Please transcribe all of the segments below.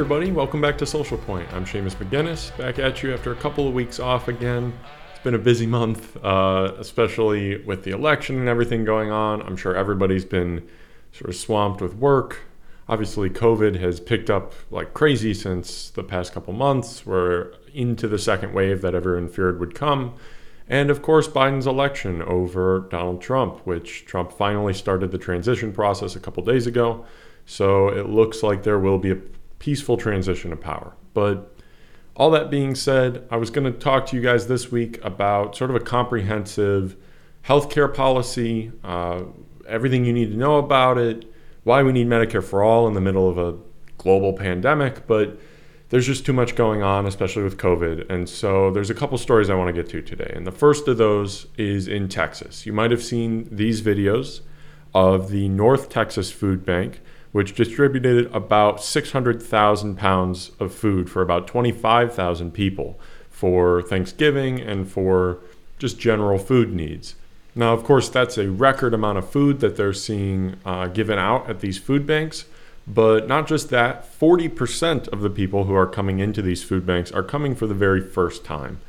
everybody. Welcome back to Social Point. I'm Seamus McGinnis, back at you after a couple of weeks off again. It's been a busy month, uh, especially with the election and everything going on. I'm sure everybody's been sort of swamped with work. Obviously, COVID has picked up like crazy since the past couple months. We're into the second wave that everyone feared would come. And of course, Biden's election over Donald Trump, which Trump finally started the transition process a couple days ago. So it looks like there will be a peaceful transition of power. But all that being said, I was going to talk to you guys this week about sort of a comprehensive healthcare policy, uh, everything you need to know about it, why we need Medicare for all in the middle of a global pandemic. But there's just too much going on, especially with COVID. And so there's a couple stories I want to get to today. And the first of those is in Texas. You might have seen these videos of the North Texas Food Bank, which distributed about 600,000 pounds of food for about 25,000 people for Thanksgiving and for just general food needs. Now, of course, that's a record amount of food that they're seeing uh, given out at these food banks. But not just that, 40% of the people who are coming into these food banks are coming for the very first time.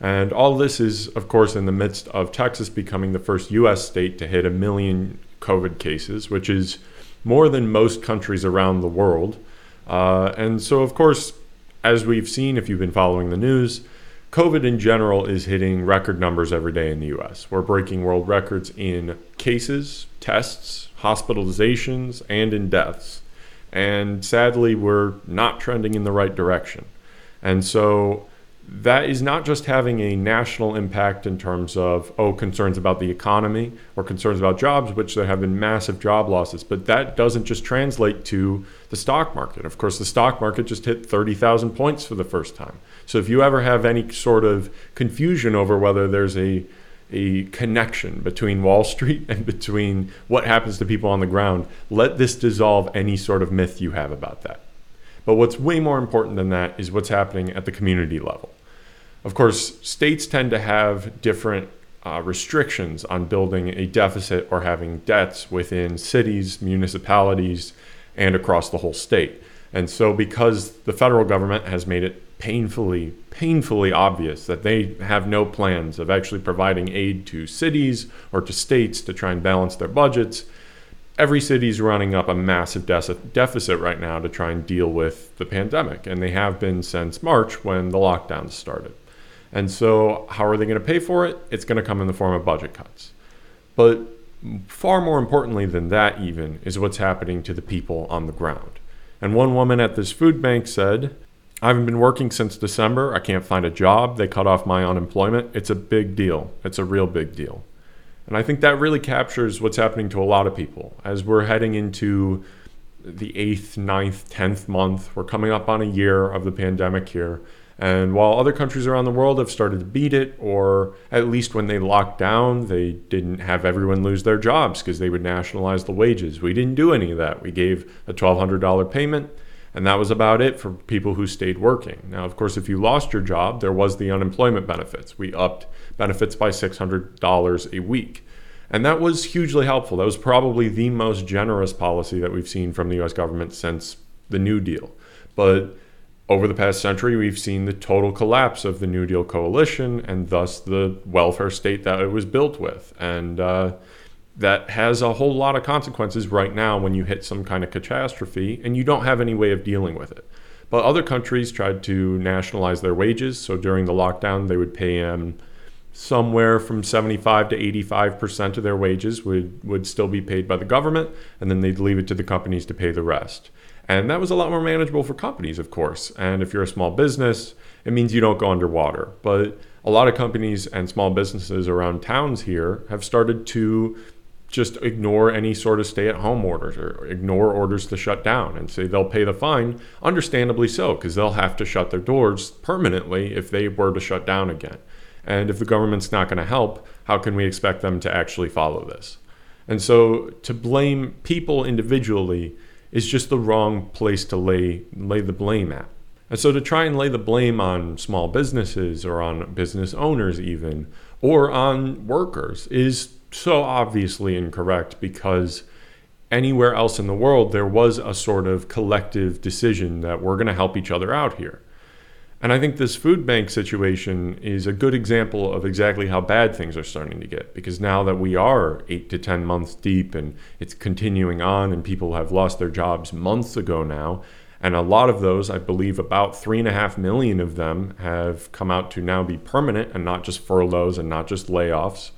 And all this is, of course, in the midst of Texas becoming the first US state to hit a million COVID cases, which is more than most countries around the world. Uh, and so, of course, as we've seen, if you've been following the news, COVID in general is hitting record numbers every day in the US. We're breaking world records in cases, tests, hospitalizations, and in deaths. And sadly, we're not trending in the right direction. And so that is not just having a national impact in terms of, oh, concerns about the economy or concerns about jobs, which there have been massive job losses, but that doesn't just translate to the stock market. Of course, the stock market just hit 30,000 points for the first time. So if you ever have any sort of confusion over whether there's a a connection between Wall Street and between what happens to people on the ground. Let this dissolve any sort of myth you have about that. But what's way more important than that is what's happening at the community level. Of course, states tend to have different uh, restrictions on building a deficit or having debts within cities, municipalities, and across the whole state. And so, because the federal government has made it painfully, painfully obvious that they have no plans of actually providing aid to cities or to states to try and balance their budgets. Every city is running up a massive de- deficit right now to try and deal with the pandemic, and they have been since March when the lockdowns started. And so, how are they going to pay for it? It's going to come in the form of budget cuts. But far more importantly than that, even, is what's happening to the people on the ground. And one woman at this food bank said, I haven't been working since December. I can't find a job. They cut off my unemployment. It's a big deal. It's a real big deal. And I think that really captures what's happening to a lot of people as we're heading into the eighth, ninth, tenth month. We're coming up on a year of the pandemic here. And while other countries around the world have started to beat it, or at least when they locked down, they didn't have everyone lose their jobs because they would nationalize the wages. We didn't do any of that. We gave a $1,200 payment and that was about it for people who stayed working. Now, of course, if you lost your job, there was the unemployment benefits. We upped benefits by $600 a week. And that was hugely helpful. That was probably the most generous policy that we've seen from the US government since the New Deal. But over the past century, we've seen the total collapse of the New Deal coalition and thus the welfare state that it was built with. And uh, that has a whole lot of consequences right now when you hit some kind of catastrophe and you don't have any way of dealing with it. But other countries tried to nationalize their wages. So during the lockdown, they would pay them somewhere from 75 to 85% of their wages would, would still be paid by the government, and then they'd leave it to the companies to pay the rest. And that was a lot more manageable for companies, of course. And if you're a small business, it means you don't go underwater. But a lot of companies and small businesses around towns here have started to just ignore any sort of stay at home orders or ignore orders to shut down and say they'll pay the fine, understandably so, because they'll have to shut their doors permanently if they were to shut down again. And if the government's not going to help, how can we expect them to actually follow this? And so to blame people individually is just the wrong place to lay, lay the blame at. And so to try and lay the blame on small businesses or on business owners, even, or on workers, is so obviously incorrect because anywhere else in the world, there was a sort of collective decision that we're going to help each other out here. And I think this food bank situation is a good example of exactly how bad things are starting to get. Because now that we are eight to 10 months deep and it's continuing on, and people have lost their jobs months ago now, and a lot of those, I believe about three and a half million of them, have come out to now be permanent and not just furloughs and not just layoffs.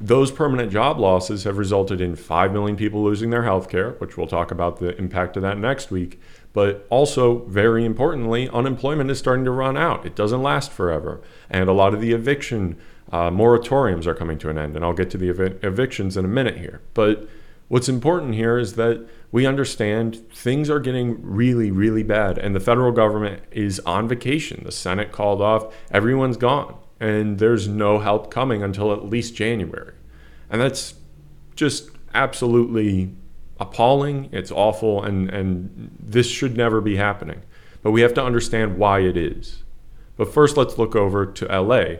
Those permanent job losses have resulted in 5 million people losing their health care, which we'll talk about the impact of that next week. But also, very importantly, unemployment is starting to run out. It doesn't last forever. And a lot of the eviction uh, moratoriums are coming to an end. And I'll get to the ev- evictions in a minute here. But what's important here is that we understand things are getting really, really bad. And the federal government is on vacation. The Senate called off, everyone's gone and there's no help coming until at least January. And that's just absolutely appalling. It's awful, and, and this should never be happening. But we have to understand why it is. But first, let's look over to LA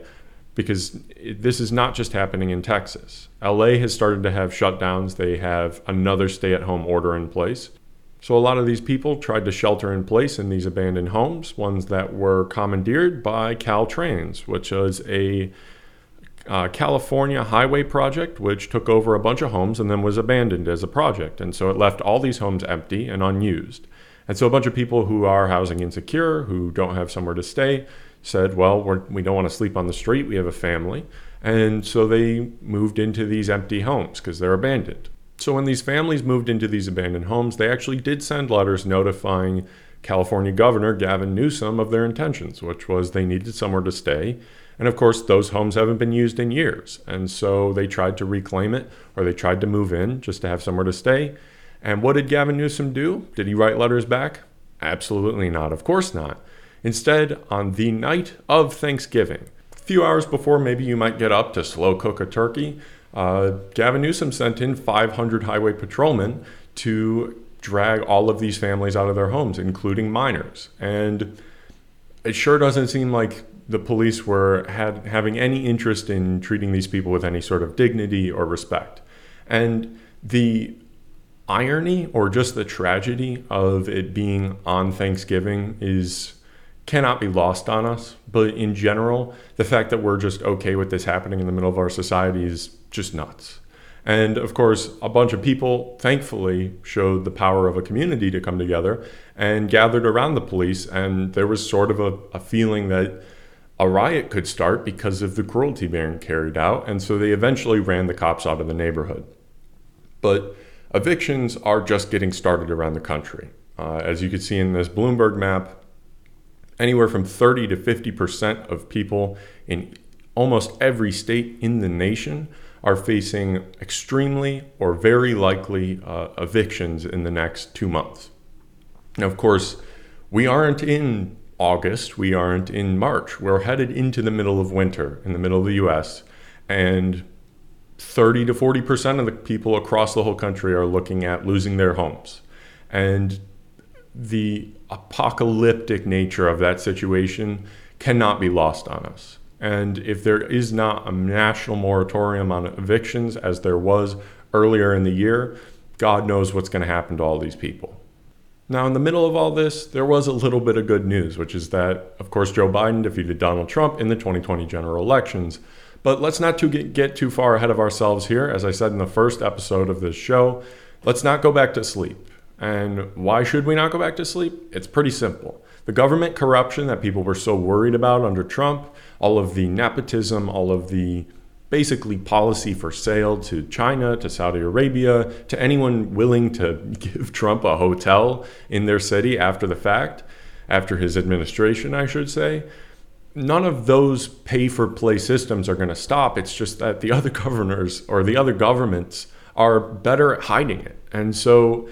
because this is not just happening in Texas. LA has started to have shutdowns, they have another stay at home order in place. So a lot of these people tried to shelter in place in these abandoned homes, ones that were commandeered by Caltrans, which was a uh, California highway project, which took over a bunch of homes and then was abandoned as a project. And so it left all these homes empty and unused. And so a bunch of people who are housing insecure, who don't have somewhere to stay, said, well, we're, we do not want to sleep on the street. We have a family. And so they moved into these empty homes because they're abandoned. So when these families moved into these abandoned homes, they actually did send letters notifying California Governor Gavin Newsom of their intentions, which was they needed somewhere to stay. And of course, those homes haven't been used in years. And so they tried to reclaim it or they tried to move in just to have somewhere to stay. And what did Gavin Newsom do? Did he write letters back? Absolutely not. Of course not. Instead, on the night of Thanksgiving, a few hours before maybe you might get up to slow cook a turkey, uh, Gavin Newsom sent in 500 highway patrolmen to drag all of these families out of their homes, including minors. And it sure doesn't seem like the police were had having any interest in treating these people with any sort of dignity or respect. And the irony or just the tragedy of it being on Thanksgiving is cannot be lost on us. But in general, the fact that we're just okay with this happening in the middle of our society is just nuts. And of course, a bunch of people thankfully showed the power of a community to come together and gathered around the police. And there was sort of a, a feeling that a riot could start because of the cruelty being carried out. And so they eventually ran the cops out of the neighborhood. But evictions are just getting started around the country. Uh, as you can see in this Bloomberg map, anywhere from 30 to 50% of people in almost every state in the nation are facing extremely or very likely uh, evictions in the next two months. Now, of course, we aren't in August, we aren't in March. We're headed into the middle of winter in the middle of the US, and 30 to 40% of the people across the whole country are looking at losing their homes. And the apocalyptic nature of that situation cannot be lost on us. And if there is not a national moratorium on evictions, as there was earlier in the year, God knows what's going to happen to all these people. Now, in the middle of all this, there was a little bit of good news, which is that, of course, Joe Biden defeated Donald Trump in the 2020 general elections. But let's not too get, get too far ahead of ourselves here. As I said in the first episode of this show, let's not go back to sleep. And why should we not go back to sleep? It's pretty simple. The government corruption that people were so worried about under Trump, all of the nepotism, all of the basically policy for sale to China, to Saudi Arabia, to anyone willing to give Trump a hotel in their city after the fact, after his administration, I should say. None of those pay for play systems are going to stop. It's just that the other governors or the other governments are better at hiding it. And so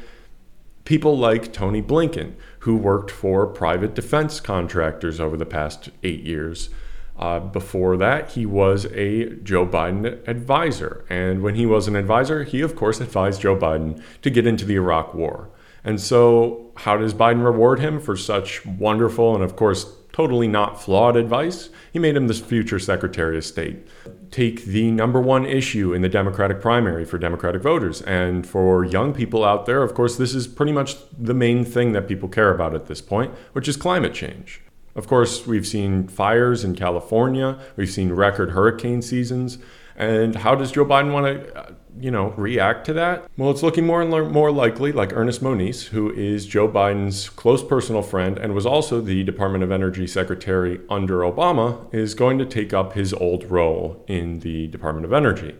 people like Tony Blinken, who worked for private defense contractors over the past eight years. Uh, before that, he was a Joe Biden advisor. And when he was an advisor, he, of course, advised Joe Biden to get into the Iraq War. And so, how does Biden reward him for such wonderful and, of course, totally not flawed advice. He made him the future Secretary of State. Take the number one issue in the Democratic primary for Democratic voters. And for young people out there, of course, this is pretty much the main thing that people care about at this point, which is climate change. Of course, we've seen fires in California, we've seen record hurricane seasons. And how does Joe Biden want to, you know, react to that? Well, it's looking more and more likely like Ernest Moniz, who is Joe Biden's close personal friend and was also the Department of Energy Secretary under Obama, is going to take up his old role in the Department of Energy.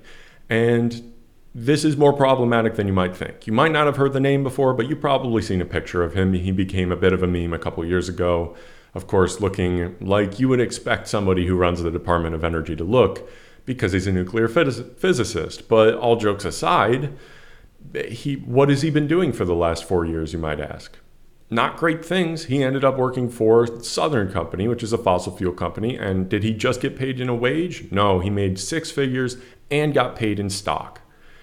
And this is more problematic than you might think. You might not have heard the name before, but you've probably seen a picture of him. He became a bit of a meme a couple years ago, of course, looking like you would expect somebody who runs the Department of Energy to look because he's a nuclear phys- physicist. But all jokes aside, he what has he been doing for the last four years? You might ask. Not great things. He ended up working for Southern Company, which is a fossil fuel company. And did he just get paid in a wage? No, he made six figures and got paid in stock.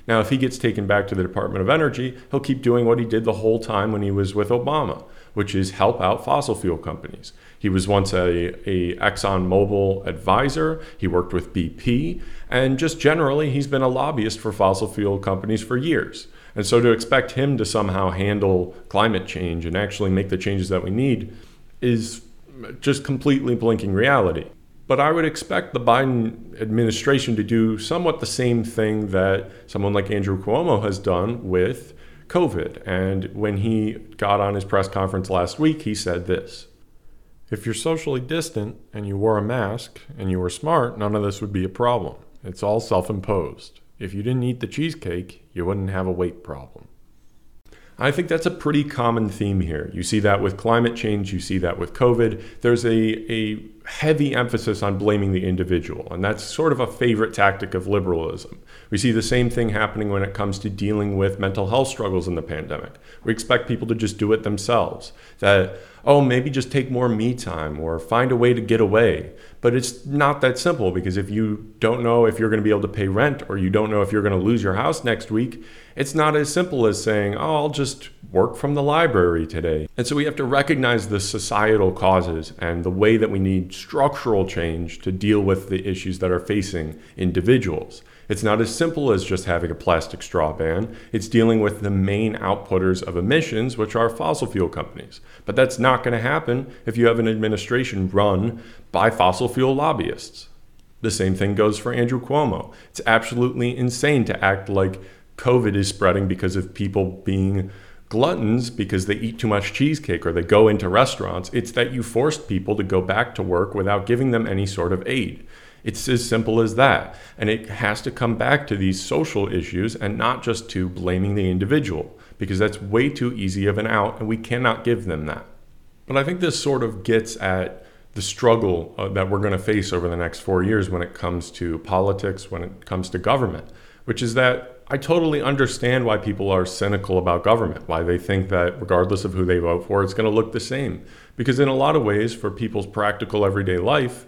Now, if he gets taken back to the Department of Energy, he'll keep doing what he did the whole time when he was with Obama, which is help out fossil fuel companies. He was once a, a ExxonMobil advisor. He worked with BP. And just generally, he's been a lobbyist for fossil fuel companies for years. And so to expect him to somehow handle climate change and actually make the changes that we need is just completely blinking reality. But I would expect the Biden administration to do somewhat the same thing that someone like Andrew Cuomo has done with COVID. And when he got on his press conference last week, he said this if you're socially distant and you wore a mask and you were smart, none of this would be a problem. It's all self imposed. If you didn't eat the cheesecake, you wouldn't have a weight problem. I think that's a pretty common theme here. You see that with climate change, you see that with COVID. There's a, a heavy emphasis on blaming the individual, and that's sort of a favorite tactic of liberalism. We see the same thing happening when it comes to dealing with mental health struggles in the pandemic. We expect people to just do it themselves. That, oh, maybe just take more me time or find a way to get away. But it's not that simple because if you don't know if you're going to be able to pay rent or you don't know if you're going to lose your house next week, it's not as simple as saying, oh, I'll just work from the library today. And so we have to recognize the societal causes and the way that we need structural change to deal with the issues that are facing individuals. It's not as simple as just having a plastic straw ban. It's dealing with the main outputters of emissions, which are fossil fuel companies. But that's not going to happen if you have an administration run by fossil fuel lobbyists. The same thing goes for Andrew Cuomo. It's absolutely insane to act like COVID is spreading because of people being gluttons because they eat too much cheesecake or they go into restaurants. It's that you forced people to go back to work without giving them any sort of aid. It's as simple as that. And it has to come back to these social issues and not just to blaming the individual, because that's way too easy of an out, and we cannot give them that. But I think this sort of gets at the struggle uh, that we're going to face over the next four years when it comes to politics, when it comes to government, which is that I totally understand why people are cynical about government, why they think that regardless of who they vote for, it's going to look the same. Because in a lot of ways, for people's practical everyday life,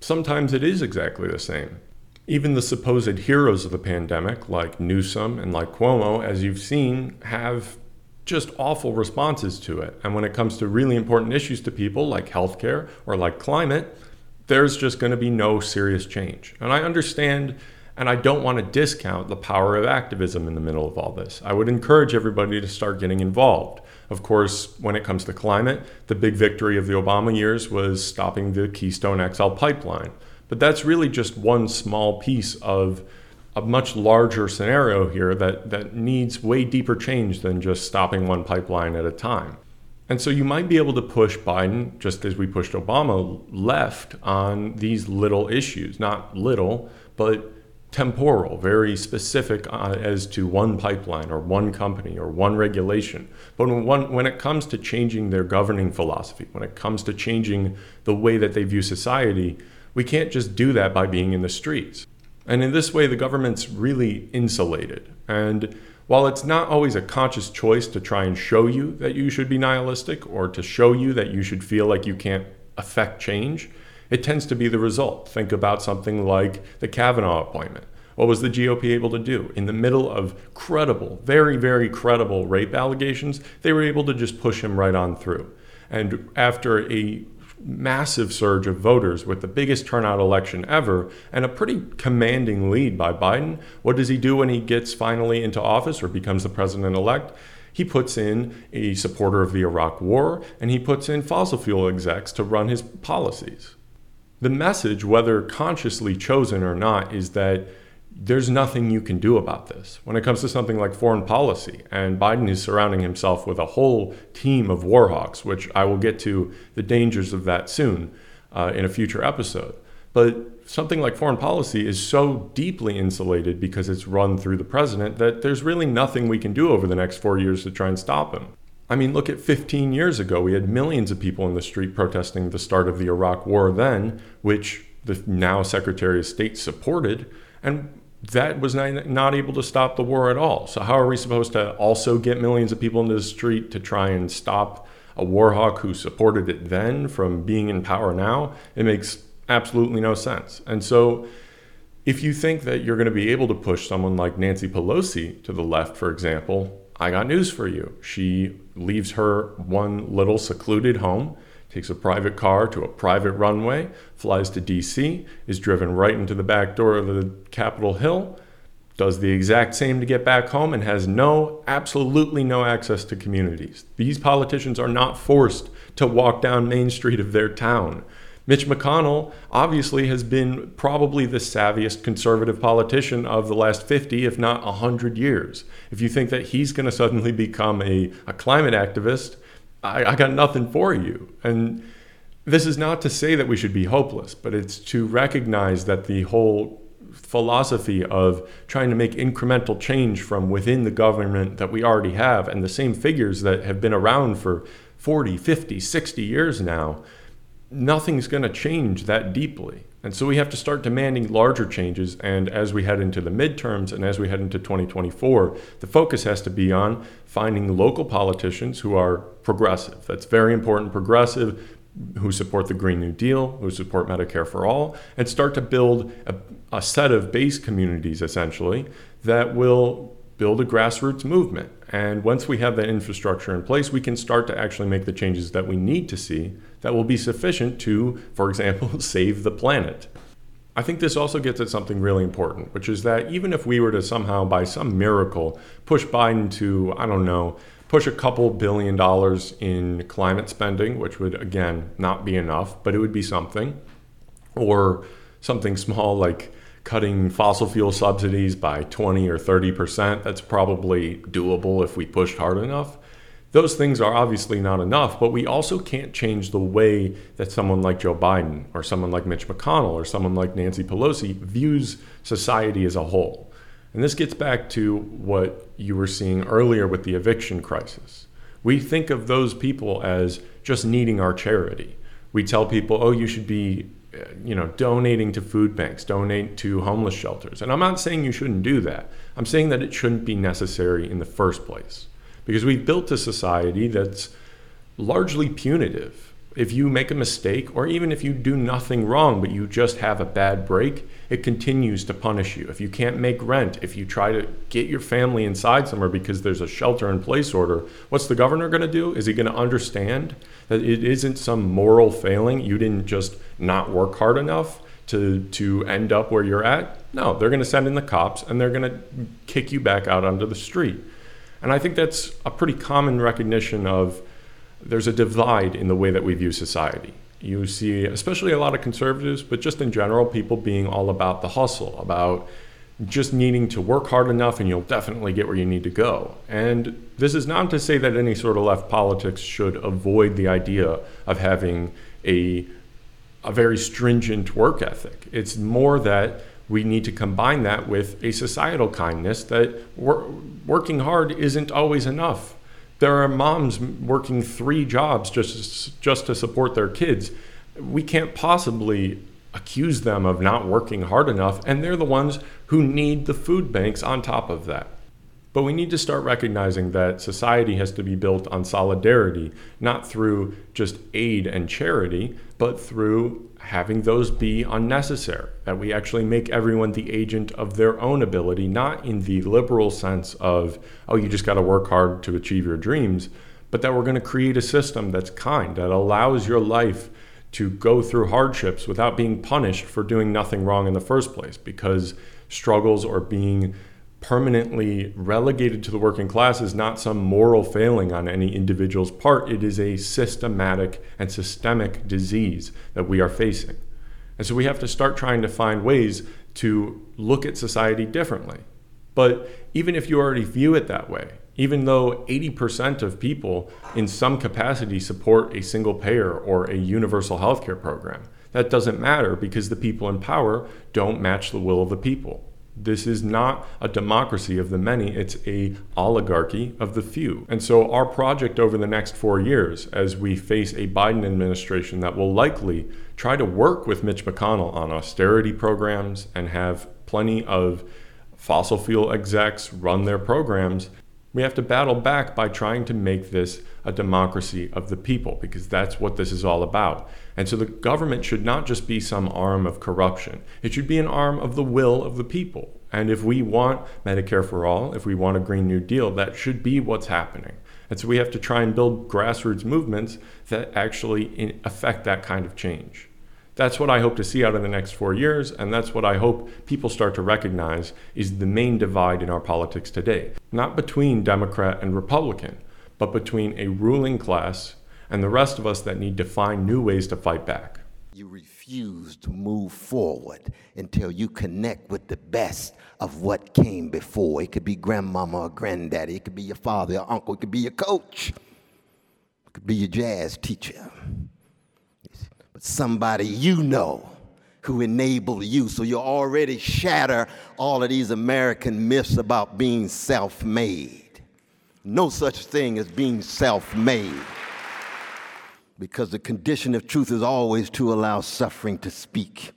sometimes it is exactly the same. Even the supposed heroes of the pandemic, like Newsom and like Cuomo, as you've seen, have just awful responses to it. And when it comes to really important issues to people, like healthcare or like climate, there's just going to be no serious change. And I understand and I don't want to discount the power of activism in the middle of all this. I would encourage everybody to start getting involved. Of course, when it comes to climate, the big victory of the Obama years was stopping the Keystone XL pipeline. But that's really just one small piece of a much larger scenario here that, that needs way deeper change than just stopping one pipeline at a time. And so you might be able to push Biden, just as we pushed Obama, left on these little issues. Not little, but temporal, very specific uh, as to one pipeline or one company or one regulation. But when, it comes to changing their governing philosophy, when it comes to changing the way that they view society, we can't just do that by being in the streets. And in this way, the government's really insulated. And while it's not always a conscious choice to try and show you that you should be nihilistic or to show you that you should feel like you can't affect change, it tends to be the result. Think about something like the Kavanaugh appointment. What was the GOP able to do? In the middle of credible, very, very credible rape allegations, they were able to just push him right on through. And after a massive surge of voters with the biggest turnout election ever and a pretty commanding lead by Biden. What does he do when he gets finally into office or becomes the president elect? He puts in a supporter of the Iraq War and he puts in fossil fuel execs to run his policies. The message, whether consciously chosen or not, is that there's nothing you can do about this when it comes to something like foreign policy. And Biden is surrounding himself with a whole team of warhawks, which I will get to the dangers of that soon uh, in a future episode. But something like foreign policy is so deeply insulated because it's run through the president that there's really nothing we can do over the next four years to try and stop him. I mean, look at 15 years ago. We had millions of people in the street protesting the start of the Iraq War then, which the now Secretary of State supported. And that was not, not able to stop the war at all. So, how are we supposed to also get millions of people into the street to try and stop a war hawk who supported it then from being in power now? It makes absolutely no sense. And so, if you think that you're going to be able to push someone like Nancy Pelosi to the left, for example, I got news for you. She leaves her one little secluded home takes a private car to a private runway, flies to DC, is driven right into the back door of the Capitol Hill, does the exact same to get back home, and has no, absolutely no access to communities. These politicians are not forced to walk down Main Street of their town. Mitch McConnell obviously has been probably the savviest conservative politician of the last 50, if not 100 years. If you think that he's going to suddenly become a, a climate activist, I, I got nothing for you. And this is not to say that we should be hopeless, but it's to recognize that the whole philosophy of trying to make incremental change from within the government that we already have and the same figures that have been around for 40, 50, 60 years now, nothing's going to change that deeply. And so we have to start demanding larger changes. And as we head into the midterms and as we head into 2024, the focus has to be on finding local politicians who are progressive. That's very important. Progressive, who support the Green New Deal, who support Medicare for all, and start to build a, a set of base communities essentially that will build a grassroots movement. And once we have that infrastructure in place, we can start to actually make the changes that we need to see that will be sufficient to, for example, save the planet. I think this also gets at something really important, which is that even if we were to somehow, by some miracle, push Biden to, I don't know, push a couple billion dollars in climate spending, which would, again, not be enough, but it would be something, or something small like cutting fossil fuel subsidies by 20 or 30%. That's probably doable if we pushed hard enough. Those things are obviously not enough, but we also can't change the way that someone like Joe Biden or someone like Mitch McConnell or someone like Nancy Pelosi views society as a whole. And this gets back to what you were seeing earlier with the eviction crisis. We think of those people as just needing our charity. We tell people, oh, you should be uh, you know, donating to food banks, donate to homeless shelters. And I'm not saying you shouldn't do that. I'm saying that it shouldn't be necessary in the first place because we've built a society that's largely punitive if you make a mistake, or even if you do nothing wrong, but you just have a bad break, it continues to punish you. If you can't make rent, if you try to get your family inside somewhere because there's a shelter in place order, what's the governor going to do? Is he going to understand that it isn't some moral failing? You didn't just not work hard enough to, to end up where you're at? No, they're going to send in the cops and they're going to kick you back out onto the street. And I think that's a pretty common recognition of there's a divide in the way that we view society. You see, especially a lot of conservatives, but just in general, people being all about the hustle, about just needing to work hard enough and you'll definitely get where you need to go. And this is not to say that any sort of left politics should avoid the idea of having a, a very stringent work ethic. It's more that we need to combine that with a societal kindness that wor- working hard isn't always enough. There are moms working three jobs just just to support their kids. We can't possibly accuse them of not working hard enough, and they're the ones who need the food banks on top of that. But we need to start recognizing that society has to be built on solidarity, not through just aid and charity, but through having those be unnecessary. That we actually make everyone the agent of their own ability, not in the liberal sense of, oh, you just got to work hard to achieve your dreams, but that we're going to create a system that's kind, that allows your life to go through hardships without being punished for doing nothing wrong in the first place because struggles or being permanently relegated to the working class is not some moral failing on any individual's part. It is a systematic and systemic disease that we are facing. And so we have to start trying to find ways to look at society differently. But even if you already view it that way, even though 80% of people in some capacity support a single payer or a universal healthcare program, that doesn't matter because the people in power don't match the will of the people. This is not a democracy of the many, it's a oligarchy of the few. And so our project over the next 4 years as we face a Biden administration that will likely try to work with Mitch McConnell on austerity programs and have plenty of fossil fuel execs run their programs we have to battle back by trying to make this a democracy of the people, because that's what this is all about. And so the government should not just be some arm of corruption, it should be an arm of the will of the people. And if we want Medicare for all, if we want a Green New Deal, that should be what's happening. And so we have to try and build grassroots movements that actually affect that kind of change. That's what I hope to see out of the next four years, and that's what I hope people start to recognize is the main divide in our politics today. Not between Democrat and Republican, but between a ruling class and the rest of us that need to find new ways to fight back. You refuse to move forward until you connect with the best of what came before. It could be grandmama or granddaddy, it could be your father or uncle, it could be your coach, it could be your jazz teacher but somebody you know who enabled you. So you already shatter all of these American myths about being self made. No such thing as being self made. Because the condition of truth is always to allow suffering to speak.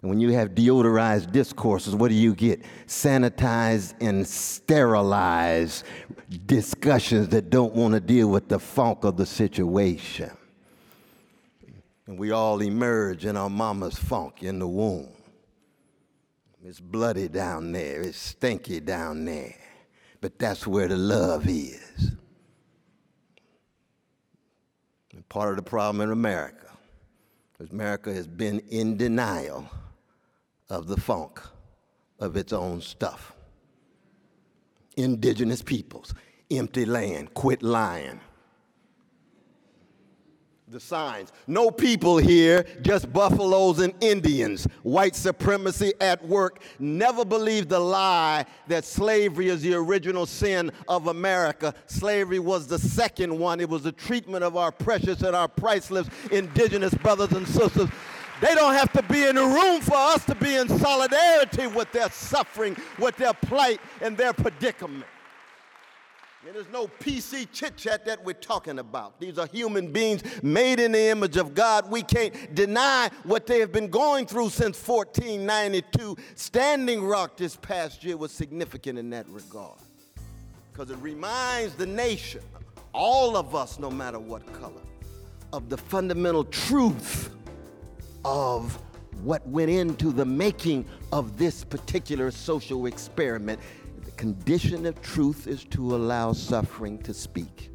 And when you have deodorized discourses, what do you get? Sanitized and sterilized discussions that don't want to deal with the funk of the situation. And we all emerge in our mama's funk in the womb. It's bloody down there, it's stinky down there. But that's where the love is. And part of the problem in America is America has been in denial of the funk of its own stuff. Indigenous peoples, empty land, quit lying the signs. No people here, just buffaloes and Indians. White supremacy at work. Never believe the lie that slavery is the original sin of America. Slavery was the second one. It was the treatment of our precious and our priceless indigenous brothers and sisters. They don't have to be in the room for us to be in solidarity with their suffering, with their plight, and their predicament. And there's no PC chit chat that we're talking about. These are human beings made in the image of God. We can't deny what they have been going through since 1492. Standing Rock this past year was significant in that regard because it reminds the nation, all of us, no matter what color, of the fundamental truth of what went into the making of this particular social experiment condition of truth is to allow suffering to speak.